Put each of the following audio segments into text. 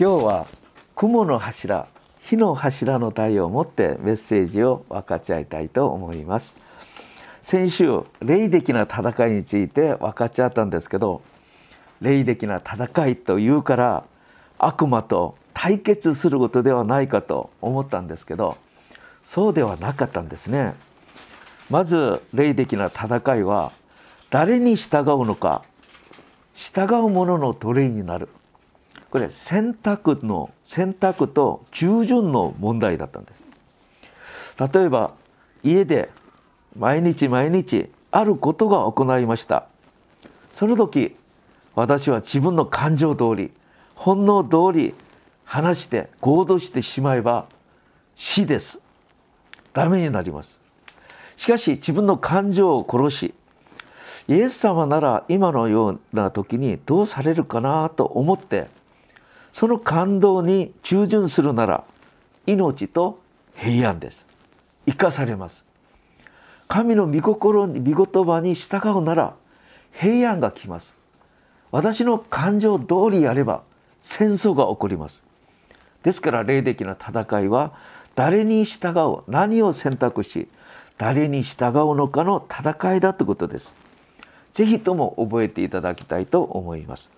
今日は雲の柱火の柱の題を持ってメッセージを分かち合いたいと思います。先週霊的な戦いについて分かち合ったんですけど霊的な戦いというから悪魔と対決することではないかと思ったんですけどそうではなかったんですね。まず霊的な戦いは誰に従うのか従う者の奴隷になる。これ選択の選択と従順の問題だったんです。例えば家で毎日毎日あることが行いました。その時私は自分の感情通り本能通り話して行動してしまえば死です。ダメになります。しかし自分の感情を殺しイエス様なら今のような時にどうされるかなと思ってその感動に従順するなら命と平安です。生かされます。神の御心に御言葉に従うなら平安が来ます。私の感情通りやれば戦争が起こります。ですから霊的な戦いは誰に従う何を選択し誰に従うのかの戦いだということです。ぜひとも覚えていただきたいと思います。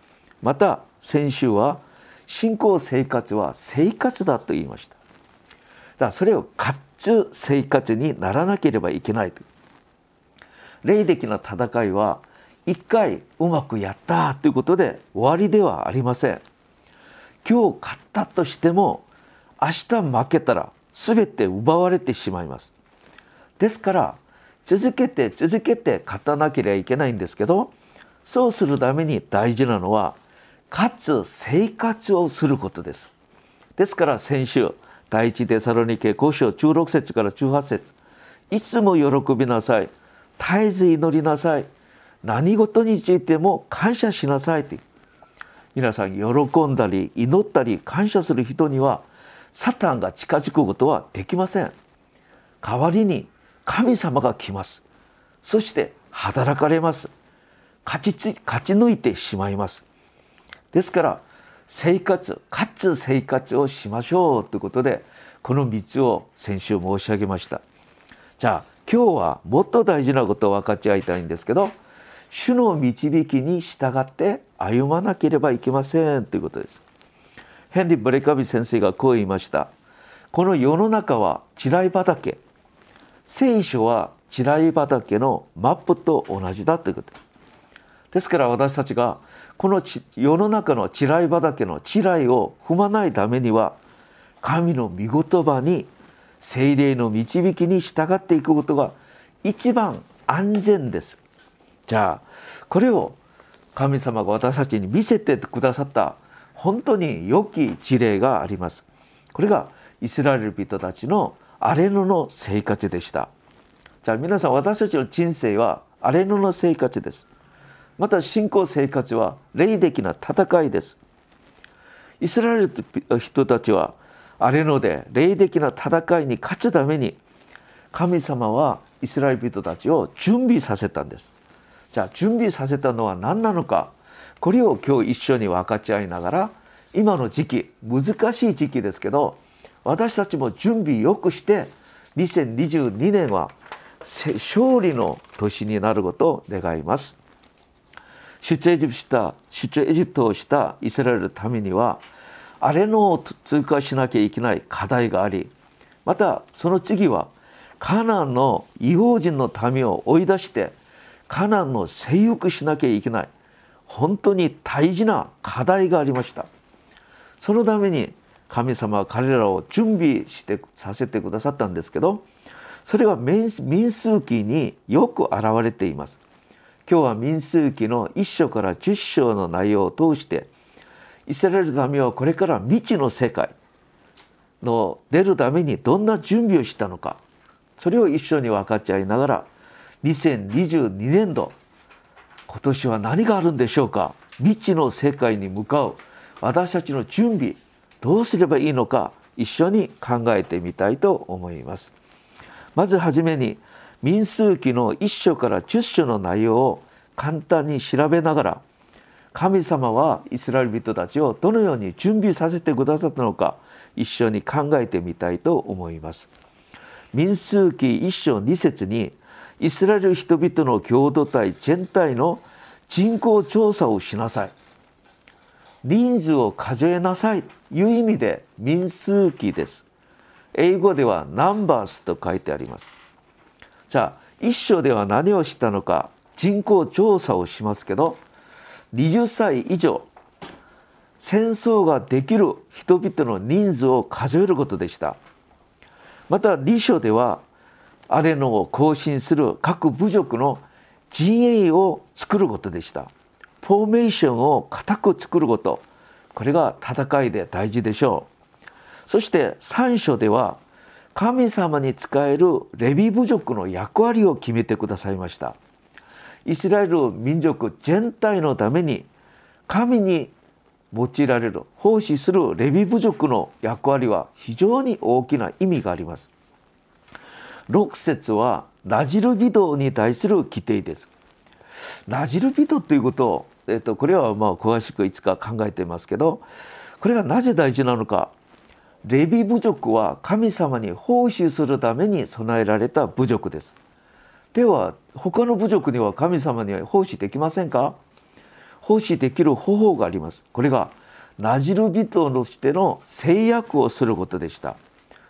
また先週は信仰生活は生活だと言いました。だからそれを活つ生活にならなければいけないと。霊的な戦いは一回うまくやったということで終わりではありません。今日勝ったとしても明日負けたら全て奪われてしまいます。ですから続けて続けて勝たなければいけないんですけどそうするために大事なのはかつ生活をすることです。ですから先週第一テサロニケ5章16節から18節。いつも喜びなさい。絶えず祈りなさい。何事についても感謝しなさい。って皆さん喜んだり祈ったり感謝する人にはサタンが近づくことはできません。代わりに神様が来ます。そして働かれます。勝ち勝ち抜いてしまいます。ですから生活かつ生活をしましょうということでこの3つを先週申し上げました。じゃあ今日はもっと大事なことを分かち合いたいんですけど主の導きに従って歩まなければいけませんということです。ヘンリー・ブレカビ先生がこう言いました。この世の中は地雷畑。聖書は地雷畑のマップと同じだということ。ですから私たちがこの世の中の地雷畑の地雷を踏まないためには神の御言葉に精霊の導きに従っていくことが一番安全です。じゃあこれを神様が私たちに見せてくださった本当に良き事例があります。これがイスラエル人たちの荒れ野の生活でした。じゃあ皆さん私たちの人生は荒れ野の生活です。また信仰生活は霊的な戦いです。イスラエルの人たちは荒れ野で霊的な戦いに勝つために神様はイスラエル人たちを準備させたんです。じゃあ準備させたのは何なのかこれを今日一緒に分かち合いながら今の時期難しい時期ですけど私たちも準備よくして2022年は勝利の年になることを願います。出エジプト出エジプトをしたイスラエルの民には荒れ野を通過しなきゃいけない課題がありまたその次はカナンの違法人の民を追い出してカナンの征服しなきゃいけない本当に大事な課題がありました。そのために神様は彼らを準備してさせてくださったんですけどそれは民数記によく現れています。今日は民数記の1章から10章の内容を通してイスラエルの民はこれから未知の世界の出るためにどんな準備をしたのかそれを一緒に分かち合いながら2022年度今年は何があるんでしょうか未知の世界に向かう私たちの準備どうすればいいのか一緒に考えてみたいと思います。まずはじめに民数記の1章から10章の内容を簡単に調べながら神様はイスラエル人たちをどのように準備させてくださったのか一緒に考えてみたいと思います。民数記一章二節にイスラエル人々の共同体全体の人口調査をしなさい。人数を数えなさいという意味で民数記です。英語ではナンバースと書いてあります。じゃあ一章では何をしたのか人口調査をしますけど20歳以上戦争ができる人々の人数を数えることでした。また2章ではアレノを行進する各部族の陣営を作ることでした。フォーメーションを固く作ること。これが戦いで大事でしょう。そして3章では神様に仕えるレビ部族の役割を決めてくださいましたイスラエル民族全体のために神に用いられる奉仕するレビ部族の役割は非常に大きな意味があります。6節はナジルビドに対する規定です。ナジルビドということを、えっと、これはまあ詳しくいつか考えていますけどこれがなぜ大事なのかレビ部族は神様に奉仕するために備えられた部族です。では他の部族には神様には奉仕できませんか？奉仕できる方法があります。これがナジル人としての制約をすることでした。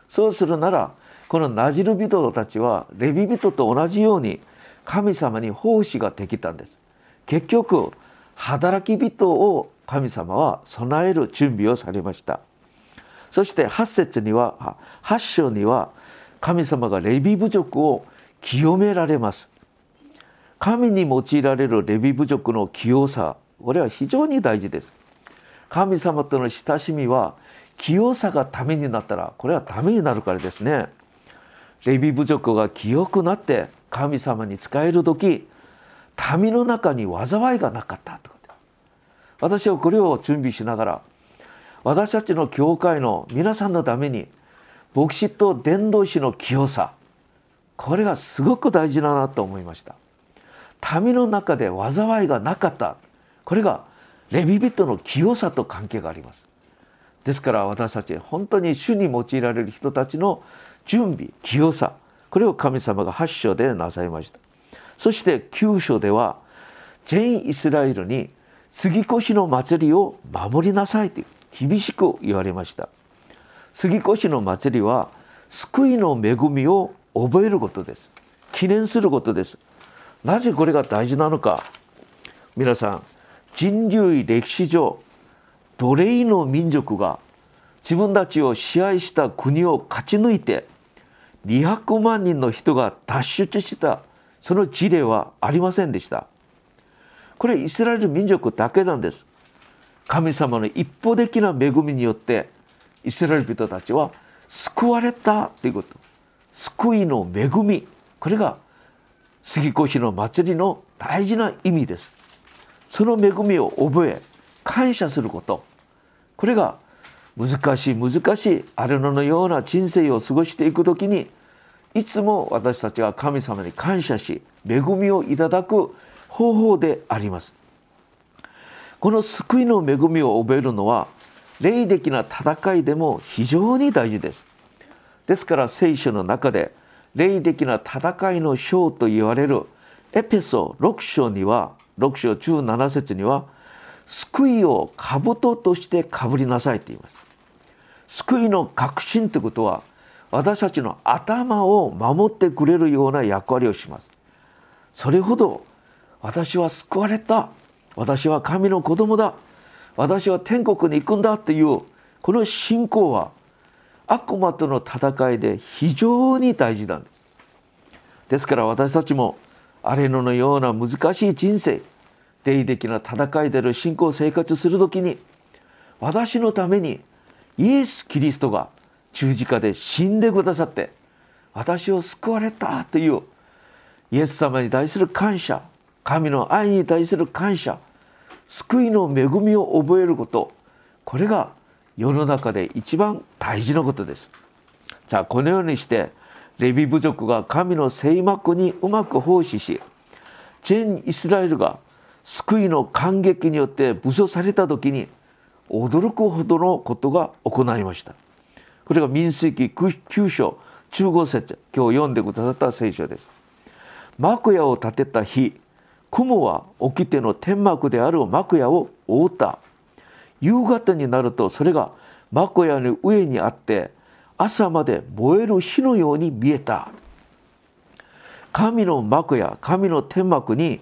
そうするならこのナジル人たちはレビ人と同じように神様に奉仕ができたんです。結局働き人を神様は備える準備をされました。そして8節には8章には神様がレビ部族を清められます。神に用いられるレビ部族の清さこれは非常に大事です。神様との親しみは清さがためになったらこれはためになるからですね。レビ部族が清くなって神様に仕える時民の中に災いがなかったと私はこれを準備しながら私たちの教会の皆さんのために牧師と伝道師の清さこれがすごく大事だなと思いました。民の中で災いがなかったこれがレビ人の清さと関係があります。ですから私たち本当に主に用いられる人たちの準備清さこれを神様が8章でなさいました。そして9章では全イスラエルに杉越の祭りを守りなさいという。厳しく言われました。杉越の祭りは救いの恵みを覚えることです。記念することです。なぜこれが大事なのか。皆さん人類歴史上奴隷の民族が自分たちを支配した国を勝ち抜いて200万人の人が脱出したその事例はありませんでした。これイスラエル民族だけなんです。神様の一方的な恵みによってイスラエル人たちは救われたということ。救いの恵み。これが杉越の祭りの大事な意味です。その恵みを覚え感謝すること。これが難しい難しいアレノのような人生を過ごしていく時にいつも私たちは神様に感謝し恵みをいただく方法であります。この救いの恵みを覚えるのは霊的な戦いでも非常に大事ですですから聖書の中で霊的な戦いの章と言われるエペソ6章には6章17節には救いを兜としてかぶりなさいと言います。救いの確信ということは私たちの頭を守ってくれるような役割をします。それほど私は救われた私は神の子供だ私は天国に行くんだというこの信仰は悪魔との戦いで非常に大事なんです。ですから私たちもアレノのような難しい人生霊的な戦いでの信仰生活する時に私のためにイエス・キリストが十字架で死んでくださって私を救われたというイエス様に対する感謝神の愛に対する感謝救いの恵みを覚えることこれが世の中で一番大事なことです。じゃあこのようにしてレビ部族が神の聖幕にうまく奉仕し全イスラエルが救いの感激によって武装された時に驚くほどのことが行いましたこれが民数記9章中5節今日読んでくださった聖書です幕屋を建てた日雲は起きての天幕である幕屋を覆った。夕方になるとそれが幕屋の上にあって朝まで燃える火のように見えた。神の幕や神の天幕に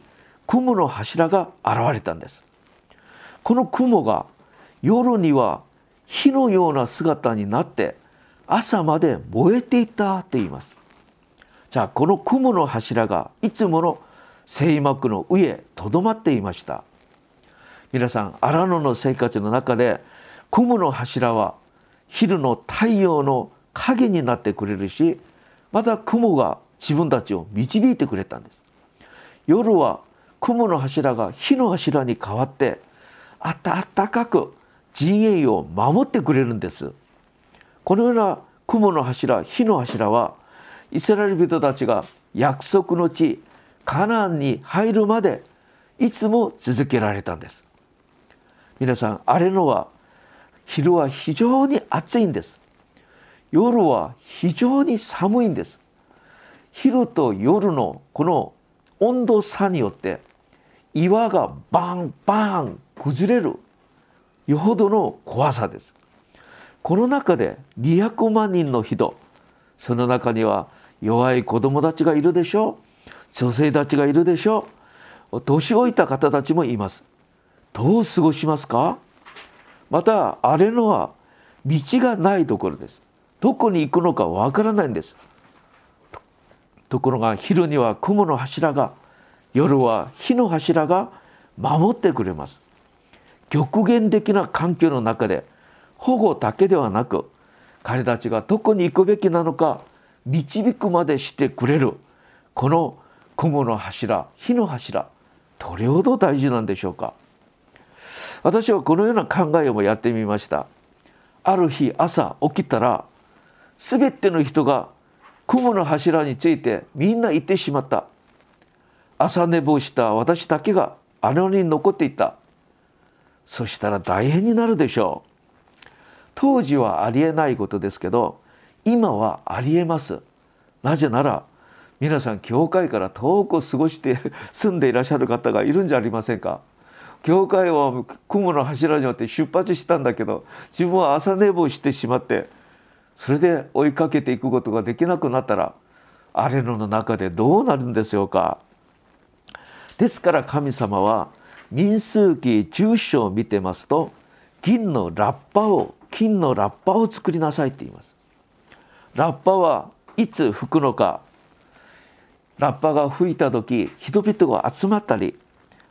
雲の柱が現れたんです。この雲が夜には火のような姿になって朝まで燃えていたと言います。じゃあこの雲の柱がいつもの聖幕の上とどまっていました。皆さん荒野の生活の中で雲の柱は昼の太陽の影になってくれるしまた雲が自分たちを導いてくれたんです。夜は雲の柱が火の柱に変わって暖かく陣営を守ってくれるんです。このような雲の柱火の柱はイスラエル人たちが約束の地カナンに入るまでいつも続けられたんです。皆さんあれのは昼は非常に暑いんです。夜は非常に寒いんです。昼と夜のこの温度差によって岩がバンバン崩れるよほどの怖さです。この中で200万人の人その中には弱い子供たちがいるでしょう。女性たちがいるでしょう。年老いた方たちもいます。どう過ごしますか？またあれのは道がないところです。どこに行くのかわからないんです。ところが昼には雲の柱が夜は火の柱が守ってくれます。極限的な環境の中で保護だけではなく彼たちがどこに行くべきなのか導くまでしてくれるこの雲の柱火の柱どれほど大事なんでしょうか。私はこのような考えをもやってみました。ある日朝起きたら全ての人が雲の柱についてみんな行ってしまった。朝寝坊した私だけがあのに残っていた。そしたら大変になるでしょう。当時はありえないことですけど今はありえます。なぜなら皆さん教会から遠く過ごして 住んでいらっしゃる方がいるんじゃありませんか？教会は雲の柱によって出発したんだけど自分は朝寝坊してしまってそれで追いかけていくことができなくなったらアレノの中でどうなるんでしょうか？ですから神様は民数記10章を見てますと銀のラッパを金のラッパを作りなさいって言います。ラッパはいつ吹くのかラッパが吹いた時人々が集まったり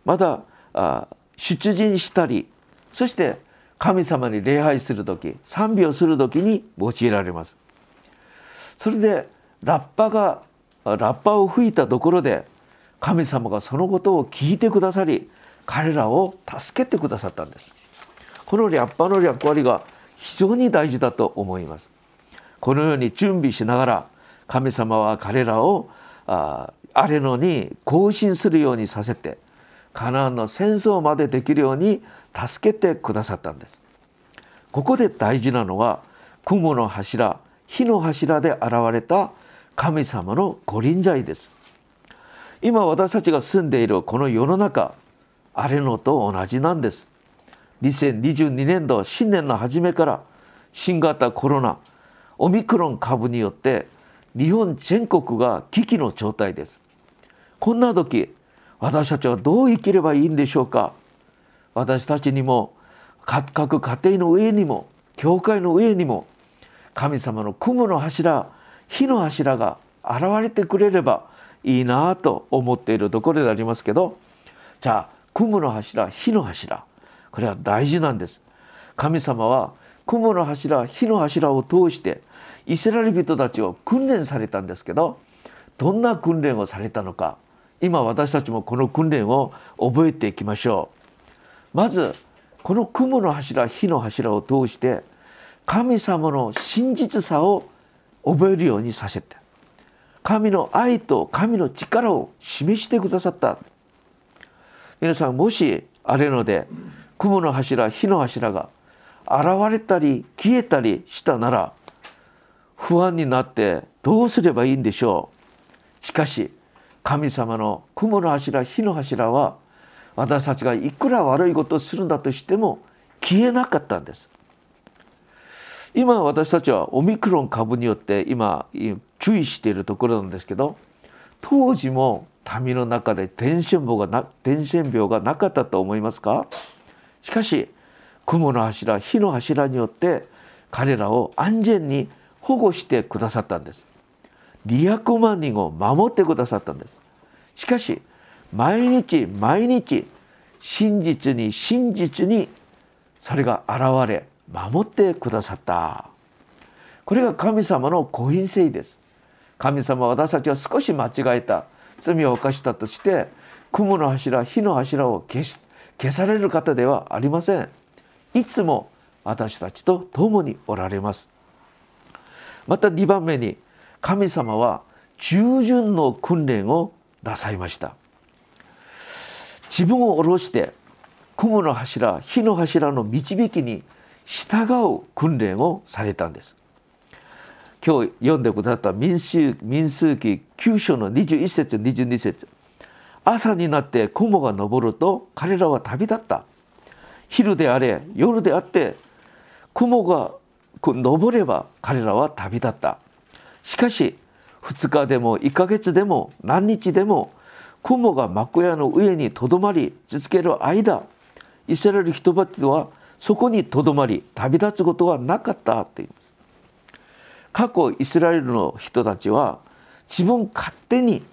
まだ出陣したりそして神様に礼拝する時賛美をする時に用いられます。それでラッパがラッパを吹いたところで神様がそのことを聞いてくださり彼らを助けてくださったんです。このラッパの役割が非常に大事だと思います。このように準備しながら神様は彼らをあアレノに行進するようにさせてカナンの戦争までできるように助けてくださったんです。ここで大事なのは雲の柱火の柱で現れた神様の御臨在です。今私たちが住んでいるこの世の中あれのと同じなんです。2022年度新年の初めから新型コロナオミクロン株によって日本全国が危機の状態です。こんな時私たちはどう生きればいいんでしょうか？私たちにも各家庭の上にも教会の上にも神様の雲の柱火の柱が現れてくれればいいなと思っているところでありますけどじゃあ雲の柱火の柱これは大事なんです。神様は雲の柱火の柱を通してイスラエル人たちを訓練されたんですけどどんな訓練をされたのか今私たちもこの訓練を覚えていきましょう。まずこの雲の柱火の柱を通して神様の真実さを覚えるようにさせて神の愛と神の力を示してくださった。皆さんもしあれので雲の柱火の柱が現れたり消えたりしたなら不安になってどうすればいいんでしょう。しかし神様の雲の柱火の柱は私たちがいくら悪いことをするんだとしても消えなかったんです。今私たちはオミクロン株によって今注意しているところなんですけど当時も民の中で伝染病がな伝染病がなかったと思いますか？しかし雲の柱火の柱によって彼らを安全に保護してくださったんです。200万人を守ってくださったんです。しかし毎日毎日真実に真実にそれが現れ守ってくださった。これが神様の公品性です。神様は私たちは少し間違えた。罪を犯したとして雲の柱火の柱を消し消される方ではありません。いつも私たちと共におられます。また2番目に神様は従順の訓練をなさいました。自分を下ろして雲の柱火の柱の導きに従う訓練をされたんです。今日読んでくださった民数民数記9章の21節22節。朝になって雲が昇ると彼らは旅立った。昼であれ夜であって雲が昇れば彼らは旅立った。しかし2日でも1ヶ月でも何日でも雲が幕屋の上にとどまり続ける間イスラエル人々はそこにとどまり旅立つことはなかったって言います。過去イスラエルの人たちは自分勝手に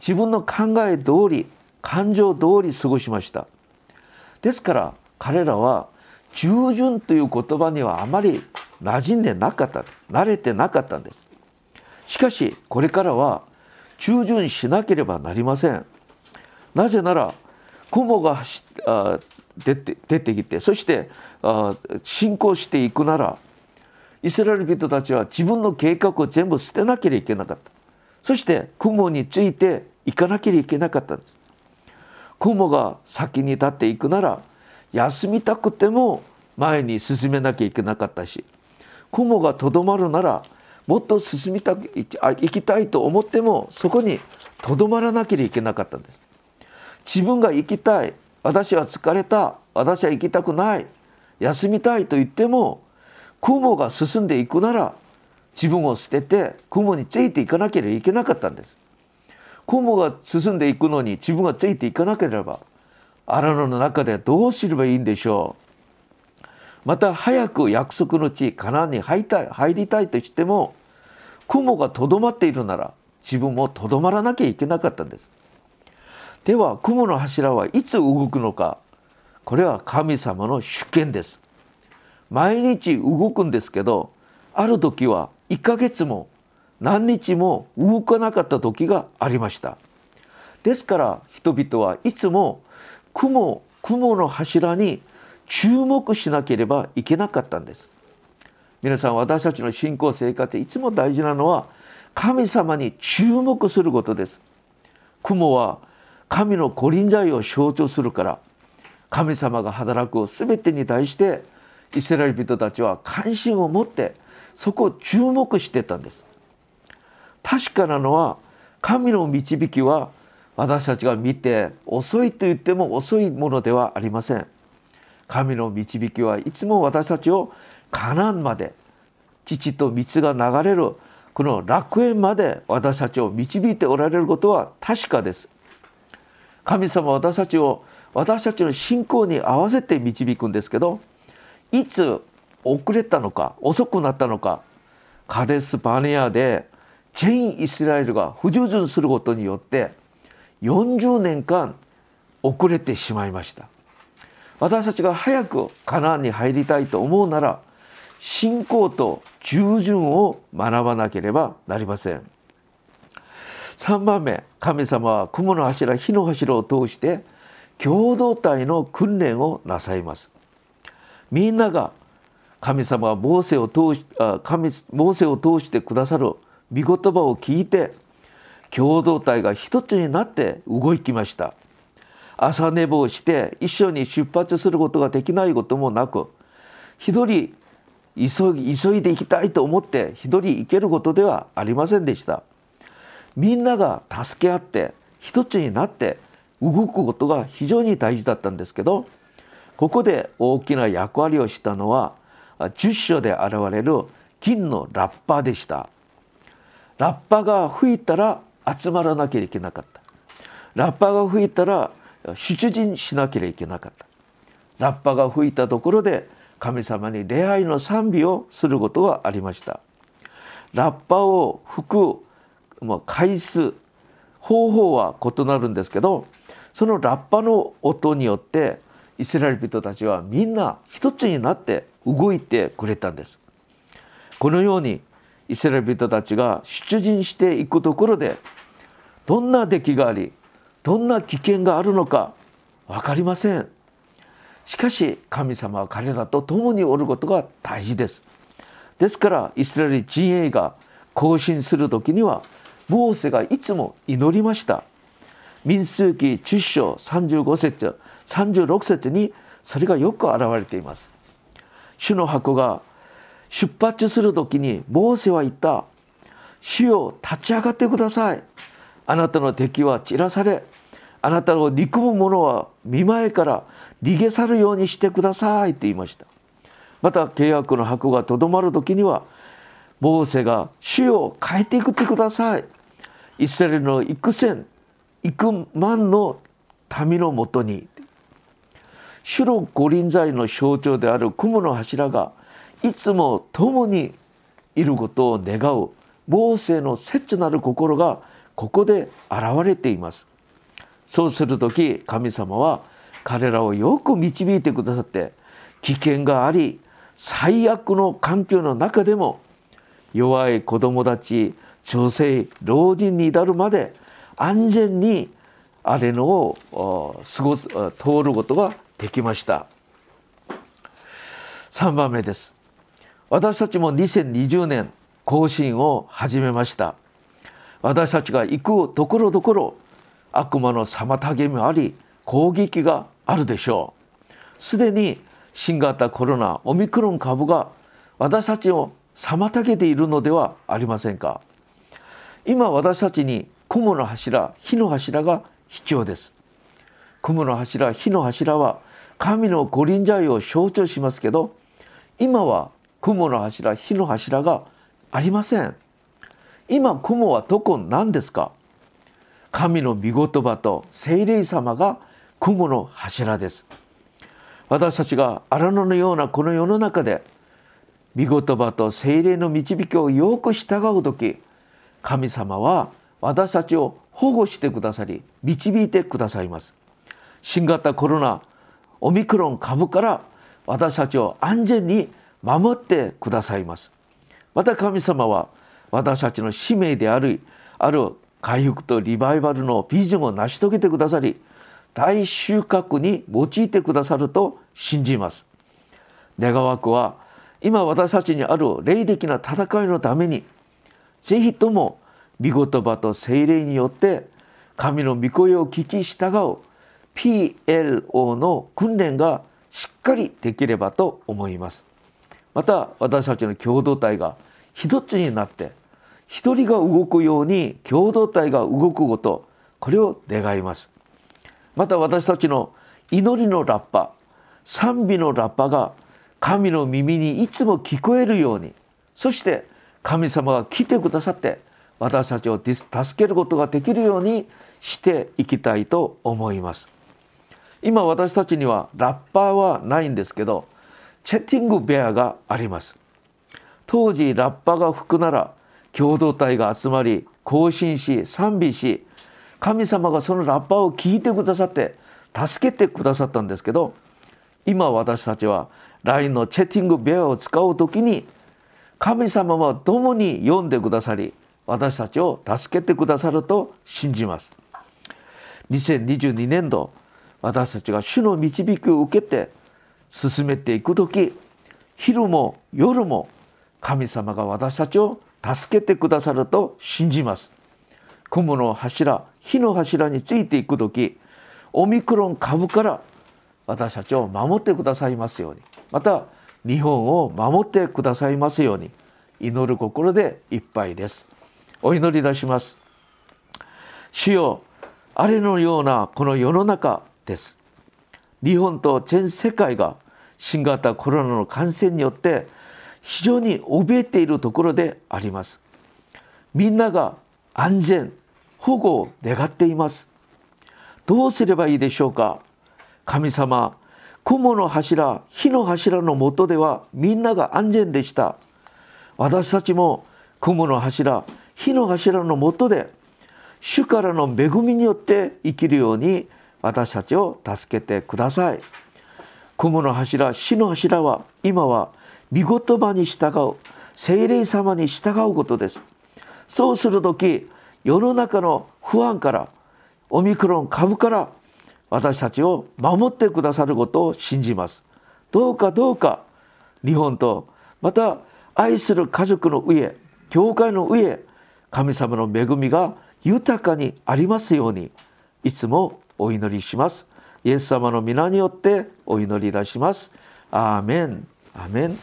自分の考え通り感情通り過ごしました。ですから彼らは従順という言葉にはあまり馴染んでなかった慣れてなかったんです。しかしこれからは従順しなければなりません。なぜなら雲が出て出てきてそして進行していくならイスラエル人たちは自分の計画を全部捨てなければいけなかった。そして雲についていかなければいけなかったんです。雲が先に立っていくなら休みたくても前に進めなきゃいけなかったし雲がとどまるならもっと進みたく行きたいと思ってもそこにとどまらなければいけなかったんです。自分が行きたい私は疲れた私は行きたくない休みたいと言っても雲が進んでいくなら自分を捨てて雲についていかなければいけなかったんです。雲が進んでいくのに自分がついていかなければ荒野の中でどうすればいいんでしょう。また早く約束の地カナンに入りたい入りたいとしても雲がとどまっているなら自分もとどまらなきゃいけなかったんです。では雲の柱はいつ動くのかこれは神様の主権です。毎日動くんですけどある時は1ヶ月も何日も動かなかった時がありました。ですから人々はいつも雲雲の柱に注目しなければいけなかったんです。皆さん私たちの信仰生活いつも大事なのは神様に注目することです。雲は神の御臨在を象徴するから神様が働く全てに対してイスラエル人たちは関心を持ってそこを注目してたんです。確かなのは神の導きは私たちが見て遅いと言っても遅いものではありません。神の導きはいつも私たちをカナンまで父と蜜が流れるこの楽園まで私たちを導いておられることは確かです。神様は私たちを私たちの信仰に合わせて導くんですけどいつ遅れたのか遅くなったのかカデス・バネアでチェイン・イスラエルが不従順することによって40年間遅れてしまいました。私たちが早くカナンに入りたいと思うなら信仰と従順を学ばなければなりません。3番目神様は雲の柱火の柱を通して共同体の訓練をなさいます。みんなが神様がモーセを通し神モーセを通してくださる御言葉を聞いて共同体が一つになって動きました。朝寝坊して一緒に出発することができないこともなく一人急急いで行きたいと思って一人行けることではありませんでした。みんなが助け合って一つになって動くことが非常に大事だったんですけどここで大きな役割をしたのは10章で現れる金のラッパでした。ラッパが吹いたら集まらなきゃいけなかった。ラッパが吹いたら出陣しなければいけなかった。ラッパが吹いたところで神様に礼拝の賛美をすることがありました。ラッパを吹くまあ回数方法は異なるんですけどそのラッパの音によってイスラエル人たちはみんな一つになって動いてくれたんです。このようにイスラエル人たちが出陣していくところでどんな出来がありどんな危険があるのか分かりません。しかし神様は彼らと共におることが大事です。ですからイスラエル陣営が行進する時にはモーセがいつも祈りました。民数記10章35節36節にそれがよく表れています。主の箱が出発する時にモーセは言った。主よ立ち上がってください。あなたの敵は散らされあなたの憎む者は見前から逃げ去るようにしてくださいって言いました。また契約の箱がとどまる時にはモーセが主を変えていくってください。イスラエルの幾千幾万の民のもとに。主の五輪在の象徴である雲の柱がいつも共にいることを願うモーセの切なる心がここで現れています。そうする時神様は彼らをよく導いてくださって危険があり最悪の環境の中でも弱い子供たち女性老人に至るまで安全にあれのを過ごす通ることができました。3番目です。私たちも2020年更新を始めました。私たちが行くところどころ悪魔の妨げもあり攻撃があるでしょう。すでに新型コロナオミクロン株が私たちを妨げているのではありませんか。今私たちに雲の柱火の柱が必要です。雲の柱火の柱は神の五輪在を象徴しますけど今は雲の柱火の柱がありません。今雲はどこなんですか？神の御言葉と聖霊様が雲の柱です。私たちが荒野のようなこの世の中で御言葉と聖霊の導きをよく従う時神様は私たちを保護してくださり導いてくださいます。新型コロナオミクロン株から私たちを安全に守ってくださいます。また神様は私たちの使命であるある回復とリバイバルのビジョンを成し遂げてくださり大収穫に用いてくださると信じます。願わくは今私たちにある霊的な戦いのためにぜひとも御言葉と精霊によって神の御声を聞き従う PLO の訓練がしっかりできればと思います。また私たちの共同体が一つになって一人が動くように共同体が動くことこれを願います。また私たちの祈りのラッパ賛美のラッパが神の耳にいつも聞こえるようにそして神様が来てくださって私たちを助けることができるようにしていきたいと思います。今私たちにはラッパーはないんですけどチェッティングベアがあります。当時ラッパが吹くなら共同体が集まり行進し賛美し神様がそのラッパを聞いてくださって助けてくださったんですけど今私たちは LINE のチェッティングベアを使う時に神様は共に読んでくださり私たちを助けてくださると信じます。2022年度私たちが主の導きを受けて進めていく時昼も夜も神様が私たちを助けてくださると信じます。雲の柱火の柱についていく時オミクロン株から私たちを守ってくださいますように。また日本を守ってくださいますように。祈る心でいっぱいです。お祈りいたします。主よあれのようなこの世の中です。日本と全世界が新型コロナの感染によって非常に怯えているところであります。みんなが安全保護を願っています。どうすればいいでしょうか？神様雲の柱火の柱の下ではみんなが安全でした。私たちも雲の柱火の柱の下で主からの恵みによって生きるように私たちを助けてください。雲の柱死の柱は今は御言葉に従う精霊様に従うことです。そうする時世の中の不安からオミクロン株から私たちを守ってくださることを信じます。どうかどうか日本とまた愛する家族の上教会の上神様の恵みが豊かにありますようにいつもお祈りします。イエス様の皆によってお祈りいたします。アーメン。アーメン。